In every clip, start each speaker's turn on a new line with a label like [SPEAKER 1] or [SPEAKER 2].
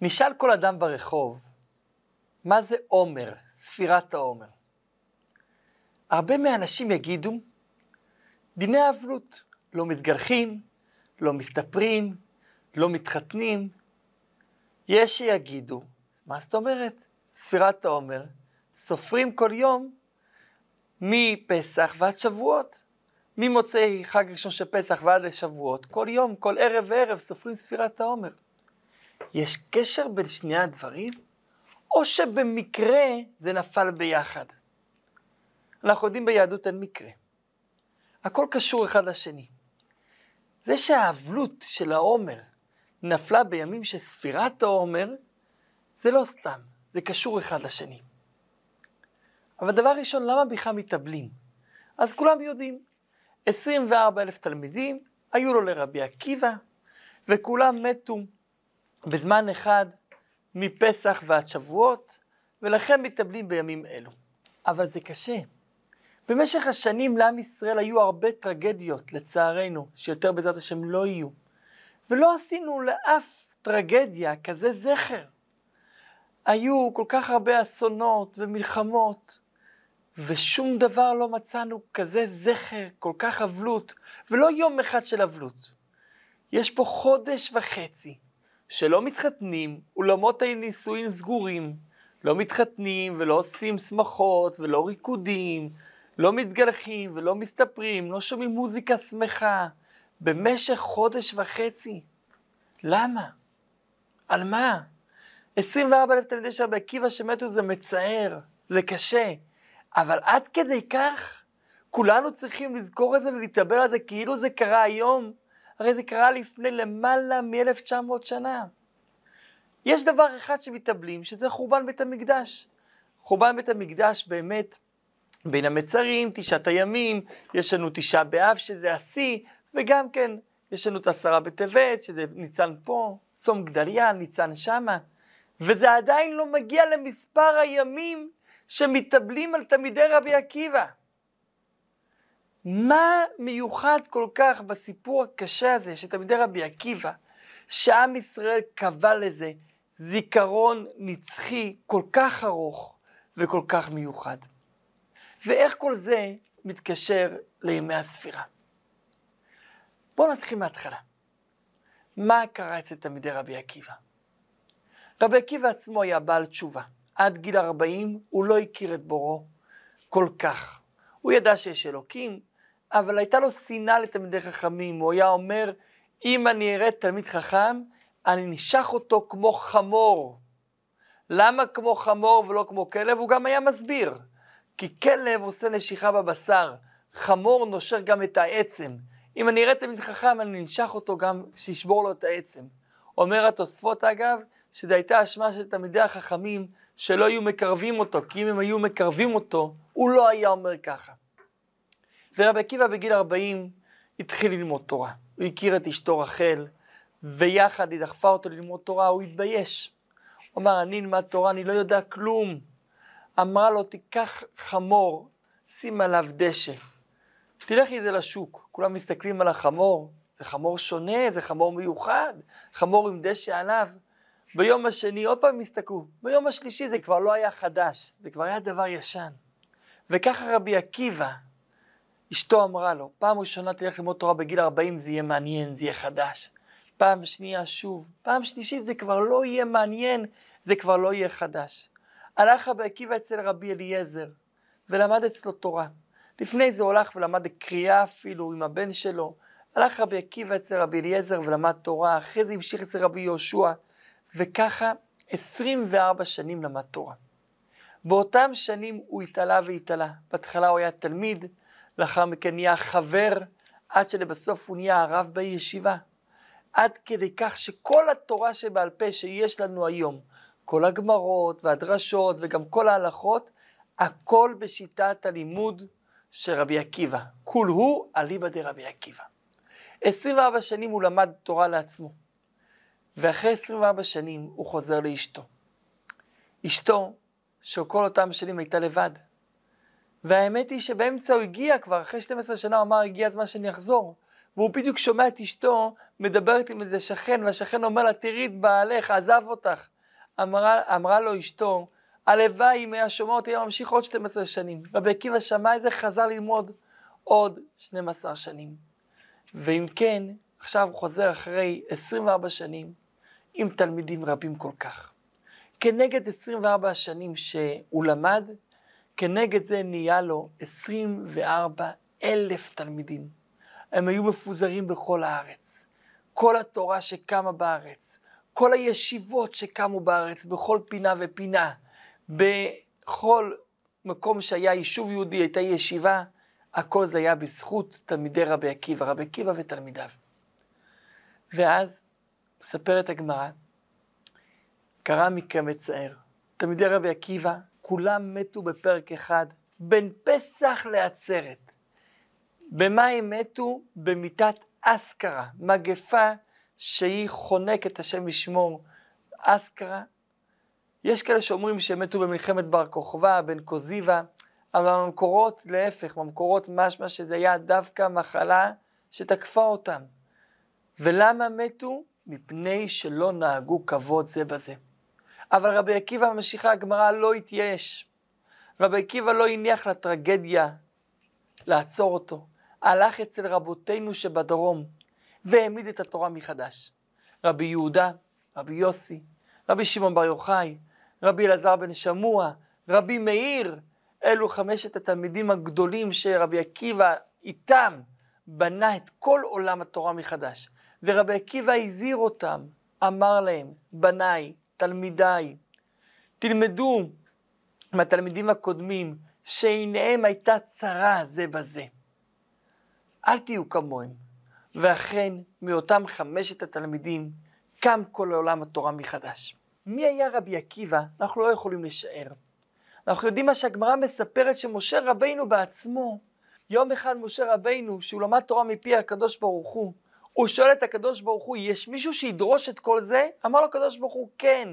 [SPEAKER 1] נשאל כל אדם ברחוב, מה זה עומר, ספירת העומר? הרבה מהאנשים יגידו, דיני אבלות, לא מתגלחים, לא מסתפרים, לא מתחתנים. יש שיגידו, מה זאת אומרת? ספירת העומר, סופרים כל יום מפסח ועד שבועות. ממוצאי חג ראשון של פסח ועד לשבועות, כל יום, כל ערב וערב סופרים ספירת העומר. יש קשר בין שני הדברים? או שבמקרה זה נפל ביחד? אנחנו יודעים ביהדות אין מקרה. הכל קשור אחד לשני. זה שהאבלות של העומר נפלה בימים של ספירת העומר, זה לא סתם, זה קשור אחד לשני. אבל דבר ראשון, למה בכלל מתאבלים? אז כולם יודעים, 24 אלף תלמידים היו לו לרבי עקיבא, וכולם מתו בזמן אחד מפסח ועד שבועות, ולכן מתאבלים בימים אלו. אבל זה קשה. במשך השנים לעם ישראל היו הרבה טרגדיות, לצערנו, שיותר בעזרת השם לא יהיו. ולא עשינו לאף טרגדיה כזה זכר. היו כל כך הרבה אסונות ומלחמות, ושום דבר לא מצאנו כזה זכר, כל כך אבלות, ולא יום אחד של אבלות. יש פה חודש וחצי שלא מתחתנים, אולמות הנישואין סגורים, לא מתחתנים ולא עושים שמחות ולא ריקודים, לא מתגלחים ולא מסתפרים, לא שומעים מוזיקה שמחה, במשך חודש וחצי. למה? על מה? 24 אלף תלמידי שם בעקיבא שמתו זה מצער, זה קשה, אבל עד כדי כך כולנו צריכים לזכור את זה ולהתאבל על זה כאילו זה קרה היום, הרי זה קרה לפני למעלה מ-1900 שנה. יש דבר אחד שמתאבלים, שזה חורבן בית המקדש. חורבן בית המקדש באמת בין המצרים, תשעת הימים, יש לנו תשעה באב שזה השיא, וגם כן יש לנו את עשרה בטבת, שזה ניצן פה, צום גדליה, ניצן שמה, וזה עדיין לא מגיע למספר הימים שמתאבלים על תלמידי רבי עקיבא. מה מיוחד כל כך בסיפור הקשה הזה של תלמידי רבי עקיבא, שעם ישראל קבע לזה זיכרון נצחי כל כך ארוך וכל כך מיוחד. ואיך כל זה מתקשר לימי הספירה. בואו נתחיל מההתחלה. מה קרה אצל תלמידי רבי עקיבא? רבי עקיבא עצמו היה בעל תשובה. עד גיל 40 הוא לא הכיר את בורו כל כך. הוא ידע שיש אלוקים, אבל הייתה לו שנאה לתלמידי חכמים. הוא היה אומר, אם אני אראה תלמיד חכם, אני נשך אותו כמו חמור. למה כמו חמור ולא כמו כלב? הוא גם היה מסביר. כי כלב עושה נשיכה בבשר, חמור נושר גם את העצם. אם אני אראה תלמיד חכם, אני ננשך אותו גם שישבור לו את העצם. אומר התוספות אגב, שזו הייתה אשמה של תלמידי החכמים, שלא היו מקרבים אותו, כי אם הם היו מקרבים אותו, הוא לא היה אומר ככה. ורבי עקיבא בגיל 40 התחיל ללמוד תורה. הוא הכיר את אשתו רחל, ויחד היא דחפה אותו ללמוד תורה, הוא התבייש. הוא אמר, אני אלמד תורה, אני לא יודע כלום. אמרה לו, תיקח חמור, שים עליו דשא. תלך איזה לשוק, כולם מסתכלים על החמור, זה חמור שונה, זה חמור מיוחד, חמור עם דשא עליו. ביום השני עוד פעם הסתכלו, ביום השלישי זה כבר לא היה חדש, זה כבר היה דבר ישן. וככה רבי עקיבא, אשתו אמרה לו, פעם ראשונה תלך ללמוד תורה בגיל 40 זה יהיה מעניין, זה יהיה חדש. פעם שנייה שוב, פעם שלישית זה כבר לא יהיה מעניין, זה כבר לא יהיה חדש. הלך רבי עקיבא אצל רבי אליעזר, ולמד אצלו תורה. לפני זה הוא הלך ולמד קריאה אפילו עם הבן שלו. הלך רבי עקיבא אצל רבי אליעזר ולמד תורה, אחרי זה המשיך אצל רבי יהושע, וככה 24 שנים למד תורה. באותם שנים הוא התעלה והתעלה. בהתחלה הוא היה תלמיד, לאחר מכן נהיה חבר, עד שלבסוף הוא נהיה הרב בישיבה. עד כדי כך שכל התורה שבעל פה שיש לנו היום, כל הגמרות והדרשות וגם כל ההלכות, הכל בשיטת הלימוד של רבי עקיבא. כול הוא אליבא דרבי עקיבא. 24 שנים הוא למד תורה לעצמו, ואחרי 24 שנים הוא חוזר לאשתו. אשתו, שכל אותם שנים הייתה לבד. והאמת היא שבאמצע הוא הגיע כבר, אחרי 12 שנה הוא אמר, הגיע הזמן שאני אחזור. והוא בדיוק שומע את אשתו מדברת עם איזה שכן, והשכן אומר לה, תראי את בעלך, עזב אותך. אמרה, אמרה לו אשתו, הלוואי אם היה שומע אותי, היה ממשיך עוד 12 שנים. רבי עקיבא שמע את זה, חזר ללמוד עוד 12 שנים. ואם כן, עכשיו הוא חוזר אחרי 24 שנים עם תלמידים רבים כל כך. כנגד 24 השנים שהוא למד, כנגד זה נהיה לו 24 אלף תלמידים. הם היו מפוזרים בכל הארץ. כל התורה שקמה בארץ, כל הישיבות שקמו בארץ, בכל פינה ופינה, בכל מקום שהיה יישוב יהודי, הייתה ישיבה, הכל זה היה בזכות תלמידי רבי עקיבא, רבי עקיבא ותלמידיו. ואז, מספרת הגמרא, קרה מקרה מצער. תלמידי רבי עקיבא, כולם מתו בפרק אחד, בין פסח לעצרת. במה הם מתו? במיתת אסכרה, מגפה שהיא חונקת, השם ישמור. אסכרה, יש כאלה שאומרים שהם מתו במלחמת בר כוכבא, בן קוזיבה, אבל במקורות, להפך, במקורות משמע שזה היה דווקא מחלה שתקפה אותם. ולמה מתו? מפני שלא נהגו כבוד זה בזה. אבל רבי עקיבא, ממשיכה הגמרא, לא התייאש. רבי עקיבא לא הניח לטרגדיה לעצור אותו. הלך אצל רבותינו שבדרום והעמיד את התורה מחדש. רבי יהודה, רבי יוסי, רבי שמעון בר יוחאי, רבי אלעזר בן שמוע, רבי מאיר, אלו חמשת התלמידים הגדולים שרבי עקיבא איתם בנה את כל עולם התורה מחדש. ורבי עקיבא הזהיר אותם, אמר להם, בניי, תלמידיי, תלמדו מהתלמידים הקודמים שעיניהם הייתה צרה זה בזה. אל תהיו כמוהם. ואכן, מאותם חמשת התלמידים קם כל עולם התורה מחדש. מי היה רבי עקיבא? אנחנו לא יכולים לשער. אנחנו יודעים מה שהגמרא מספרת שמשה רבינו בעצמו, יום אחד משה רבינו, שהוא למד תורה מפי הקדוש ברוך הוא, הוא שואל את הקדוש ברוך הוא, יש מישהו שידרוש את כל זה? אמר לו הקדוש ברוך הוא, כן.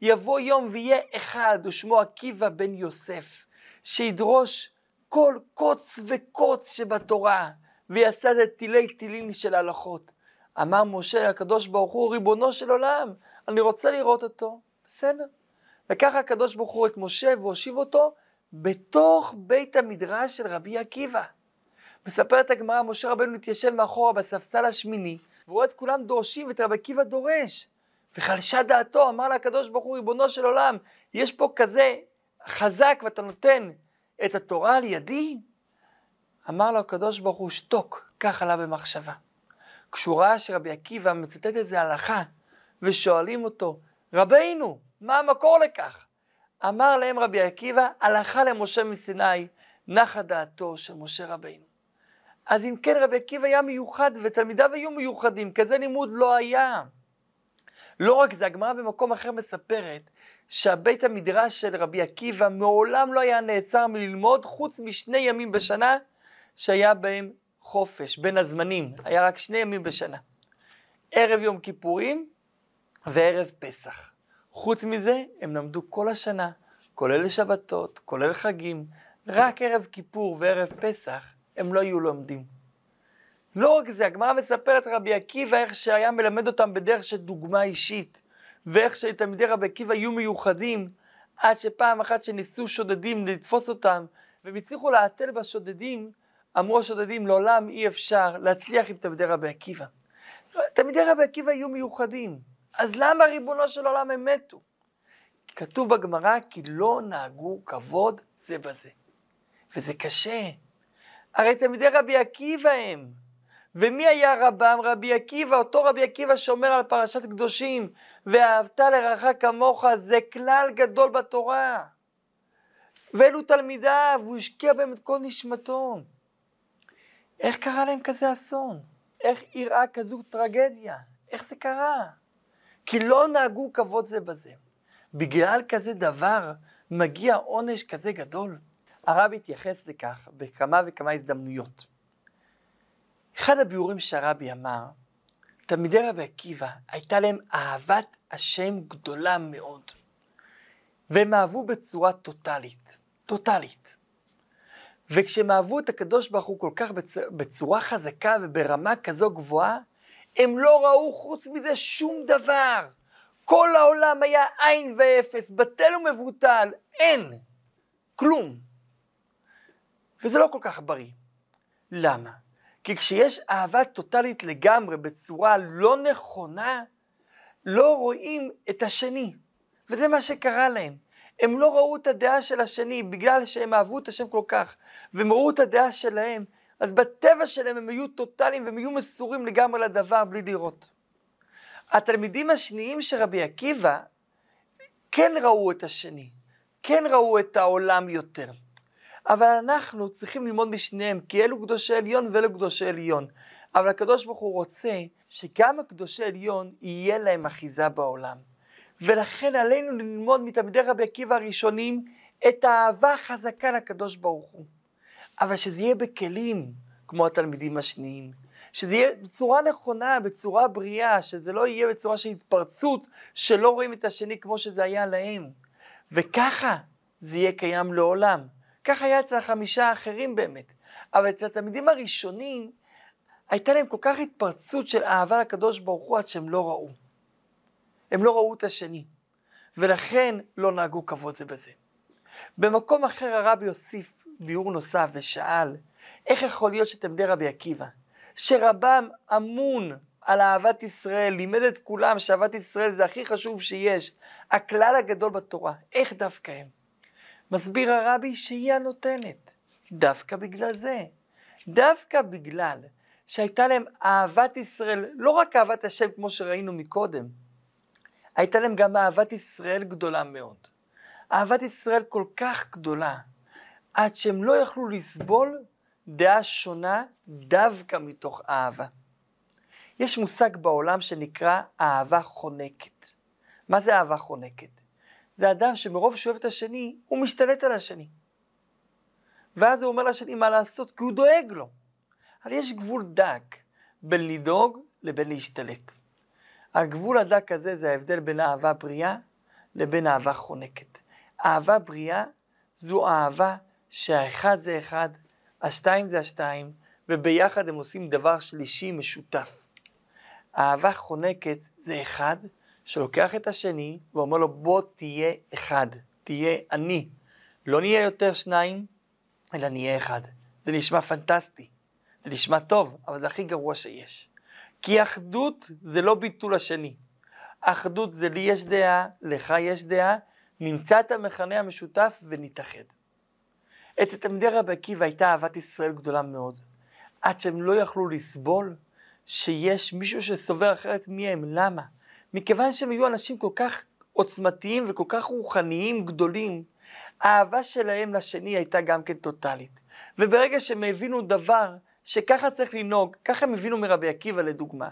[SPEAKER 1] יבוא יום ויהיה אחד, ושמו עקיבא בן יוסף, שידרוש כל קוץ וקוץ שבתורה, ויעשה את תילי תילים של הלכות. אמר משה לקדוש ברוך הוא, ריבונו של עולם, אני רוצה לראות אותו. בסדר. לקח הקדוש ברוך הוא את משה והושיב אותו בתוך בית המדרש של רבי עקיבא. מספרת הגמרא, משה רבנו התיישב מאחורה בספסל השמיני, ורואה את כולם דורשים ואת רבי עקיבא דורש. וחלשה דעתו, אמר לה הקדוש ברוך הוא, ריבונו של עולם, יש פה כזה חזק ואתה נותן את התורה על ידי? אמר לו הקדוש ברוך הוא, שתוק, כך עלה במחשבה. כשהוא ראה שרבי עקיבא מצטט איזה הלכה, ושואלים אותו, רבינו, מה המקור לכך? אמר להם רבי עקיבא, הלכה למשה מסיני, נחה דעתו של משה רבינו. אז אם כן רבי עקיבא היה מיוחד ותלמידיו היו מיוחדים, כזה לימוד לא היה. לא רק זה, הגמרא במקום אחר מספרת שהבית המדרש של רבי עקיבא מעולם לא היה נעצר מללמוד חוץ משני ימים בשנה שהיה בהם חופש, בין הזמנים, היה רק שני ימים בשנה. ערב יום כיפורים וערב פסח. חוץ מזה, הם למדו כל השנה, כולל שבתות, כולל חגים, רק ערב כיפור וערב פסח הם לא היו לומדים. לא רק זה, הגמרא מספרת רבי עקיבא איך שהיה מלמד אותם בדרך של דוגמה אישית, ואיך שתלמידי רבי עקיבא היו מיוחדים, עד שפעם אחת שניסו שודדים לתפוס אותם, והם הצליחו להתל בשודדים, אמרו השודדים, לעולם אי אפשר להצליח עם תלמידי רבי עקיבא. תלמידי רבי עקיבא היו מיוחדים, אז למה ריבונו של עולם הם מתו? כתוב בגמרא כי לא נהגו כבוד זה בזה. וזה קשה. הרי תלמידי רבי עקיבא הם. ומי היה רבם? רבי עקיבא, אותו רבי עקיבא שאומר על פרשת קדושים, ואהבת לרעך כמוך, זה כלל גדול בתורה. ואלו תלמידיו, הוא השקיע בהם את כל נשמתו. איך קרה להם כזה אסון? איך אירעה כזו טרגדיה? איך זה קרה? כי לא נהגו כבוד זה בזה. בגלל כזה דבר מגיע עונש כזה גדול. הרב התייחס לכך בכמה וכמה הזדמנויות. אחד הביאורים שהרבי אמר, תלמידי רבי עקיבא, הייתה להם אהבת השם גדולה מאוד. והם אהבו בצורה טוטאלית, טוטאלית. וכשהם אהבו את הקדוש ברוך הוא כל כך בצ... בצורה חזקה וברמה כזו גבוהה, הם לא ראו חוץ מזה שום דבר. כל העולם היה עין ואפס, בטל ומבוטל, אין, כלום. וזה לא כל כך בריא. למה? כי כשיש אהבה טוטלית לגמרי בצורה לא נכונה, לא רואים את השני. וזה מה שקרה להם. הם לא ראו את הדעה של השני בגלל שהם אהבו את השם כל כך, והם ראו את הדעה שלהם, אז בטבע שלהם הם היו טוטאליים והם היו מסורים לגמרי לדבר בלי לראות. התלמידים השניים של רבי עקיבא כן ראו את השני, כן ראו את העולם יותר. אבל אנחנו צריכים ללמוד משניהם, כי אלו קדושי עליון ואלו קדושי עליון. אבל הקדוש ברוך הוא רוצה שגם הקדושי עליון יהיה להם אחיזה בעולם. ולכן עלינו ללמוד מתלמידי רבי עקיבא הראשונים את האהבה החזקה לקדוש ברוך הוא. אבל שזה יהיה בכלים, כמו התלמידים השניים. שזה יהיה בצורה נכונה, בצורה בריאה, שזה לא יהיה בצורה של התפרצות, שלא רואים את השני כמו שזה היה להם. וככה זה יהיה קיים לעולם. ככה היה אצל החמישה האחרים באמת. אבל אצל התלמידים הראשונים, הייתה להם כל כך התפרצות של אהבה לקדוש ברוך הוא עד שהם לא ראו. הם לא ראו את השני, ולכן לא נהגו כבוד זה בזה. במקום אחר הרבי הוסיף ביאור נוסף ושאל, איך יכול להיות שתלמידי רבי עקיבא, שרבם אמון על אהבת ישראל, לימד את כולם שאהבת ישראל זה הכי חשוב שיש, הכלל הגדול בתורה, איך דווקא הם? מסביר הרבי שהיא הנותנת, דווקא בגלל זה, דווקא בגלל שהייתה להם אהבת ישראל, לא רק אהבת השם כמו שראינו מקודם, הייתה להם גם אהבת ישראל גדולה מאוד. אהבת ישראל כל כך גדולה, עד שהם לא יכלו לסבול דעה שונה דווקא מתוך אהבה. יש מושג בעולם שנקרא אהבה חונקת. מה זה אהבה חונקת? זה אדם שמרוב שאוהב את השני, הוא משתלט על השני. ואז הוא אומר לשני מה לעשות, כי הוא דואג לו. אבל יש גבול דק בין לדאוג לבין להשתלט. הגבול הדק הזה זה ההבדל בין אהבה בריאה לבין אהבה חונקת. אהבה בריאה זו אהבה שהאחד זה אחד, השתיים זה השתיים, וביחד הם עושים דבר שלישי משותף. אהבה חונקת זה אחד שלוקח את השני ואומר לו בוא תהיה אחד, תהיה אני. לא נהיה יותר שניים, אלא נהיה אחד. זה נשמע פנטסטי, זה נשמע טוב, אבל זה הכי גרוע שיש. כי אחדות זה לא ביטול השני. אחדות זה לי יש דעה, לך יש דעה, נמצא את המכנה המשותף ונתאחד. אצל תלמידי רבי עקיבא הייתה אהבת ישראל גדולה מאוד, עד שהם לא יכלו לסבול שיש מישהו שסובר אחרת מי הם. למה? מכיוון שהם היו אנשים כל כך עוצמתיים וכל כך רוחניים גדולים, האהבה שלהם לשני הייתה גם כן טוטאלית. וברגע שהם הבינו דבר שככה צריך לנהוג, ככה הם הבינו מרבי עקיבא לדוגמה,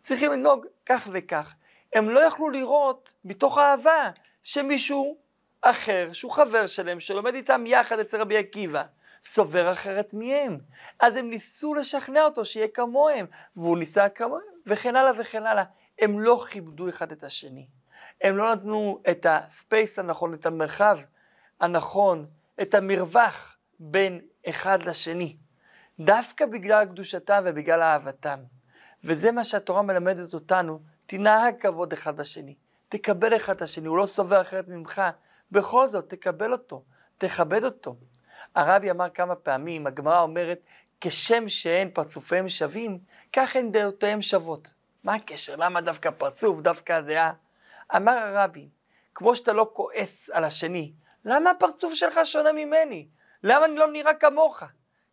[SPEAKER 1] צריכים לנהוג כך וכך. הם לא יכלו לראות מתוך אהבה שמישהו אחר, שהוא חבר שלהם, שלומד איתם יחד אצל רבי עקיבא, סובר אחרת מהם. אז הם ניסו לשכנע אותו שיהיה כמוהם, והוא ניסה כמוהם, וכן הלאה וכן הלאה. הם לא כיבדו אחד את השני. הם לא נתנו את הספייס הנכון, את המרחב הנכון, את המרווח בין אחד לשני. דווקא בגלל קדושתם ובגלל אהבתם. וזה מה שהתורה מלמדת אותנו, תנהג כבוד אחד בשני. תקבל אחד את השני, הוא לא סובר אחרת ממך. בכל זאת, תקבל אותו, תכבד אותו. הרבי אמר כמה פעמים, הגמרא אומרת, כשם שאין פרצופיהם שווים, כך הן דעותיהם שוות. מה הקשר? למה דווקא פרצוף, דווקא הדעה? אמר הרבי, כמו שאתה לא כועס על השני, למה הפרצוף שלך שונה ממני? למה אני לא נראה כמוך?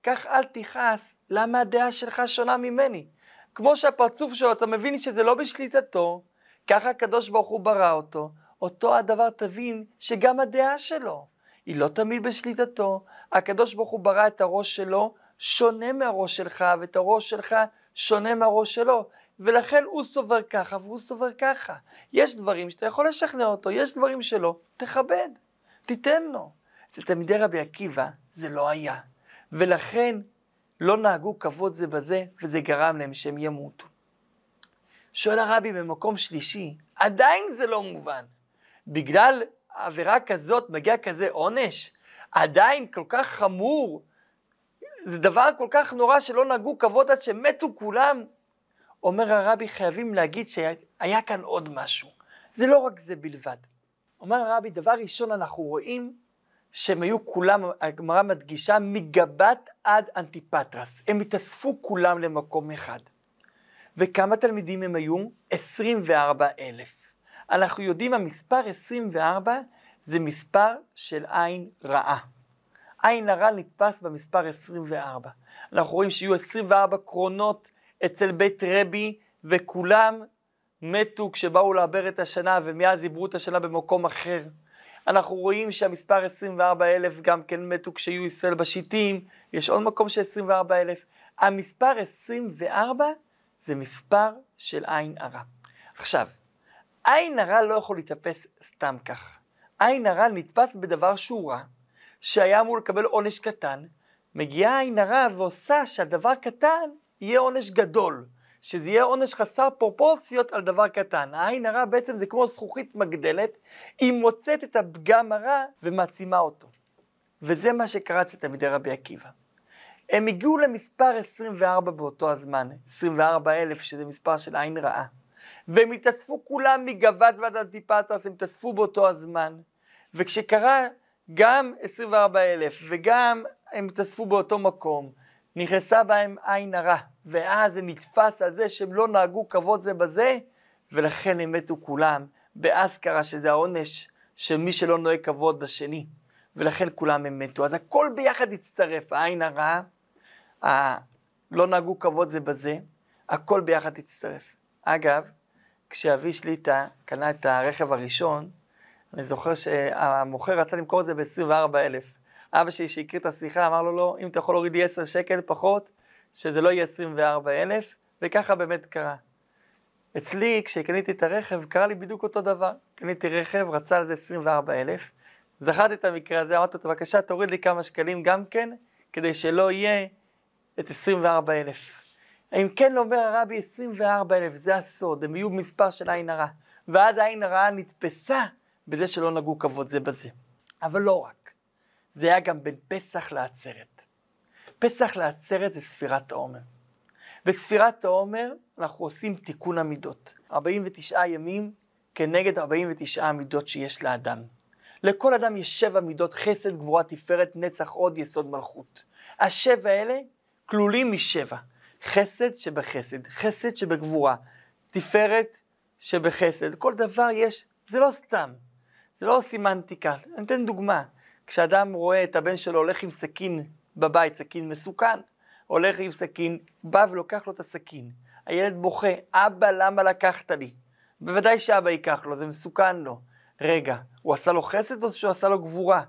[SPEAKER 1] כך אל תכעס, למה הדעה שלך שונה ממני? כמו שהפרצוף שלו, אתה מבין שזה לא בשליטתו, ככה הקדוש ברוך הוא ברא אותו, אותו הדבר תבין שגם הדעה שלו היא לא תמיד בשליטתו. הקדוש ברוך הוא ברא את הראש שלו שונה מהראש שלך, ואת הראש שלך שונה מהראש שלו. ולכן הוא סובר ככה והוא סובר ככה. יש דברים שאתה יכול לשכנע אותו, יש דברים שלא, תכבד, תיתן לו. אצל תלמידי רבי עקיבא זה לא היה. ולכן לא נהגו כבוד זה בזה, וזה גרם להם שהם ימותו. שואל הרבי במקום שלישי, עדיין זה לא מובן. בגלל עבירה כזאת מגיע כזה עונש, עדיין כל כך חמור, זה דבר כל כך נורא שלא נהגו כבוד עד שמתו כולם. אומר הרבי, חייבים להגיד שהיה כאן עוד משהו. זה לא רק זה בלבד. אומר הרבי, דבר ראשון אנחנו רואים שהם היו כולם, הגמרא מדגישה, מגבת עד אנטיפטרס. הם התאספו כולם למקום אחד. וכמה תלמידים הם היו? 24 אלף. אנחנו יודעים, המספר 24 זה מספר של עין רעה. עין הרע נתפס במספר 24. אנחנו רואים שיהיו 24 קרונות אצל בית רבי, וכולם מתו כשבאו לעבר את השנה, ומאז עברו את השנה במקום אחר. אנחנו רואים שהמספר 24 אלף גם כן מתו כשיהיו ישראל בשיטים, יש עוד מקום של 24 אלף. המספר 24 זה מספר של עין הרע. עכשיו, עין הרע לא יכול להתאפס סתם כך. עין הרע נתפס בדבר שהוא רע, שהיה אמור לקבל עונש קטן, מגיעה עין הרע ועושה שהדבר קטן יהיה עונש גדול. שזה יהיה עונש חסר פרופורציות על דבר קטן. העין הרע בעצם זה כמו זכוכית מגדלת, היא מוצאת את הפגם הרע ומעצימה אותו. וזה מה שקרה אצל תלמידי רבי עקיבא. הם הגיעו למספר 24 באותו הזמן, 24 אלף, שזה מספר של עין רעה. והם התאספו כולם מגבת ועד אנטיפטרס, הם התאספו באותו הזמן. וכשקרה גם 24 אלף וגם הם התאספו באותו מקום, נכנסה בהם עין הרע, ואז זה נתפס על זה שהם לא נהגו כבוד זה בזה, ולכן הם מתו כולם באסכרה, שזה העונש של מי שלא נוהג כבוד בשני, ולכן כולם הם מתו. אז הכל ביחד הצטרף, העין הרע, ה... לא נהגו כבוד זה בזה, הכל ביחד הצטרף. אגב, כשאבי שליטה קנה את הרכב הראשון, אני זוכר שהמוכר רצה למכור את זה ב-24,000. אבא שלי שהכיר את השיחה אמר לו, לא, אם אתה יכול להוריד לי 10 שקל פחות, שזה לא יהיה 24,000, וככה באמת קרה. אצלי, כשקניתי את הרכב, קרה לי בדיוק אותו דבר. קניתי רכב, רצה על זה 24,000, זכרתי את המקרה הזה, אמרתי לו, בבקשה, תוריד לי כמה שקלים גם כן, כדי שלא יהיה את 24,000. אם כן אומר הרבי 24,000, זה הסוד, הם יהיו מספר של עין הרע. ואז העין הרעה נתפסה בזה שלא נגעו כבוד זה בזה. אבל לא רק, זה היה גם בין פסח לעצרת. פסח לעצרת זה ספירת העומר. בספירת העומר אנחנו עושים תיקון המידות. 49 ימים כנגד 49 המידות שיש לאדם. לכל אדם יש שבע מידות חסד, גבורה, תפארת, נצח, עוד, יסוד, מלכות. השבע האלה כלולים משבע. חסד שבחסד, חסד שבגבורה, תפארת שבחסד. כל דבר יש, זה לא סתם. זה לא סימנטיקה. אני אתן דוגמה. כשאדם רואה את הבן שלו הולך עם סכין בבית, סכין מסוכן, הולך עם סכין, בא ולוקח לו את הסכין. הילד בוכה, אבא, למה לקחת לי? בוודאי שאבא ייקח לו, זה מסוכן לו. רגע, הוא עשה לו חסד או שהוא עשה לו גבורה?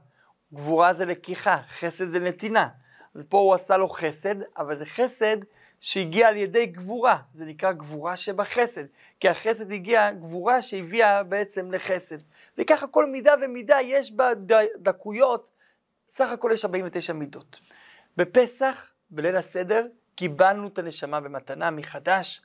[SPEAKER 1] גבורה זה לקיחה, חסד זה נתינה. אז פה הוא עשה לו חסד, אבל זה חסד שהגיע על ידי גבורה, זה נקרא גבורה שבחסד, כי החסד הגיע, גבורה שהביאה בעצם לחסד. וככה כל מידה ומידה יש בה דקויות, סך הכל יש 49 מידות. בפסח, בליל הסדר, קיבלנו את הנשמה במתנה מחדש,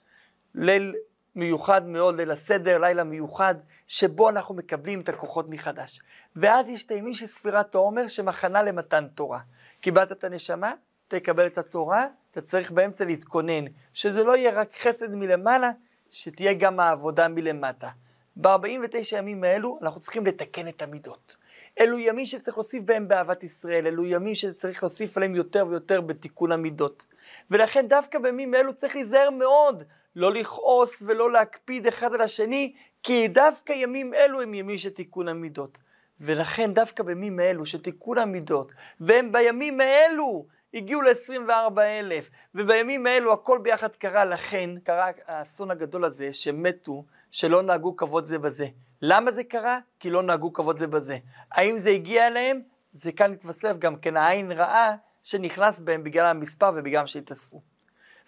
[SPEAKER 1] ליל מיוחד מאוד, ליל הסדר, לילה מיוחד, שבו אנחנו מקבלים את הכוחות מחדש. ואז יש את הימים של ספירת העומר שמכנה למתן תורה. קיבלת את הנשמה, תקבל את התורה, אתה צריך באמצע להתכונן, שזה לא יהיה רק חסד מלמעלה, שתהיה גם העבודה מלמטה. ב-49 ימים האלו אנחנו צריכים לתקן את המידות. אלו ימים שצריך להוסיף בהם באהבת ישראל, אלו ימים שצריך להוסיף עליהם יותר ויותר בתיקון המידות. ולכן דווקא בימים אלו צריך להיזהר מאוד, לא לכעוס ולא להקפיד אחד על השני, כי דווקא ימים אלו הם ימים של תיקון המידות. ולכן דווקא בימים האלו של תיקון המידות, והם בימים האלו הגיעו ל-24 אלף, ובימים האלו הכל ביחד קרה, לכן קרה האסון הגדול הזה שמתו, שלא נהגו כבוד זה בזה. למה זה קרה? כי לא נהגו כבוד זה בזה. האם זה הגיע אליהם? זה כאן התווסף גם כן העין רעה שנכנס בהם בגלל המספר ובגלל שהתאספו.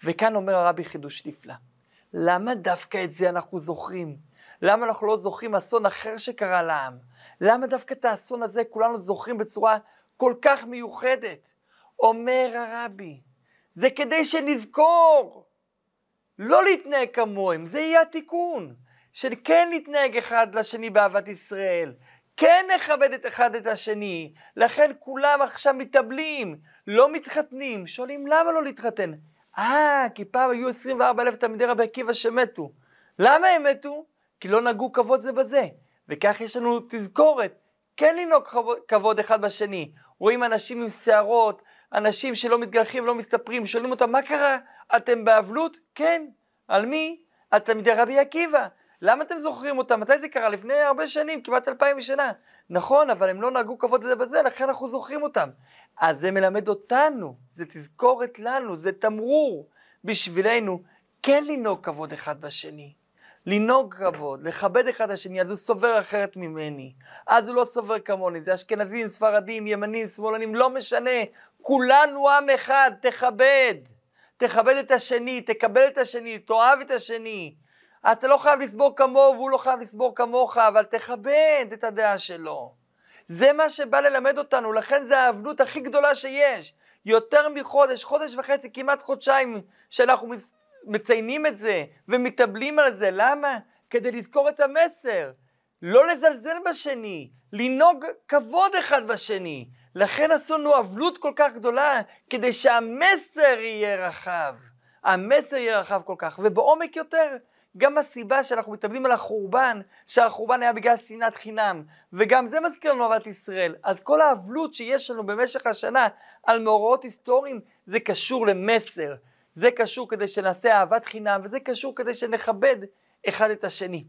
[SPEAKER 1] וכאן אומר הרבי חידוש נפלא. למה דווקא את זה אנחנו זוכרים? למה אנחנו לא זוכרים אסון אחר שקרה לעם? למה דווקא את האסון הזה כולנו זוכרים בצורה כל כך מיוחדת? אומר הרבי, זה כדי שנזכור לא להתנהג כמוהם, זה יהיה התיקון, של כן להתנהג אחד לשני באהבת ישראל, כן נכבד את אחד את השני, לכן כולם עכשיו מתאבלים, לא מתחתנים, שואלים למה לא להתחתן? אה, כי פעם היו 24 אלף תלמידי רבי עקיבא שמתו. למה הם מתו? כי לא נהגו כבוד זה בזה. וכך יש לנו תזכורת, כן לנהוג כבוד אחד בשני. רואים אנשים עם שערות, אנשים שלא מתגלחים ולא מסתפרים, שואלים אותם, מה קרה? אתם באבלות? כן. על מי? על תלמידי רבי עקיבא. למה אתם זוכרים אותם? מתי זה קרה? לפני הרבה שנים, כמעט אלפיים שנה. נכון, אבל הם לא נהגו כבוד לזה בזה, לכן אנחנו זוכרים אותם. אז זה מלמד אותנו, זה תזכורת לנו, זה תמרור בשבילנו, כן לנהוג כבוד אחד בשני. לנהוג כבוד, לכבד אחד את השני, אז הוא סובר אחרת ממני, אז הוא לא סובר כמוני, זה אשכנזים, ספרדים, ימנים, שמאלנים, לא משנה, כולנו עם אחד, תכבד, תכבד את השני, תקבל את השני, תאהב את השני. אתה לא חייב לסבור כמוהו והוא לא חייב לסבור כמוך, אבל תכבד את הדעה שלו. זה מה שבא ללמד אותנו, לכן זה האבנות הכי גדולה שיש. יותר מחודש, חודש וחצי, כמעט חודשיים, שאנחנו מציינים את זה ומתאבלים על זה. למה? כדי לזכור את המסר. לא לזלזל בשני, לנהוג כבוד אחד בשני. לכן עשו לנו אבלות כל כך גדולה, כדי שהמסר יהיה רחב. המסר יהיה רחב כל כך, ובעומק יותר. גם הסיבה שאנחנו מתאבדים על החורבן, שהחורבן היה בגלל שנאת חינם, וגם זה מזכיר לנו אהבת ישראל. אז כל האבלות שיש לנו במשך השנה על מאורעות היסטוריים, זה קשור למסר. זה קשור כדי שנעשה אהבת חינם, וזה קשור כדי שנכבד אחד את השני.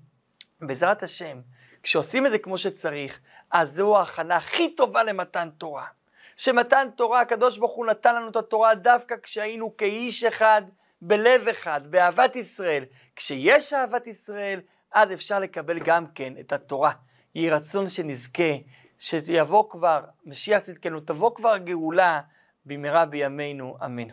[SPEAKER 1] בעזרת השם, כשעושים את זה כמו שצריך, אז זו ההכנה הכי טובה למתן תורה. שמתן תורה, הקדוש ברוך הוא נתן לנו את התורה דווקא כשהיינו כאיש אחד, בלב אחד, באהבת ישראל. כשיש אהבת ישראל, אז אפשר לקבל גם כן את התורה. יהי רצון שנזכה, שיבוא כבר, משיח צדקנו, תבוא כבר גאולה במהרה בימינו, אמן.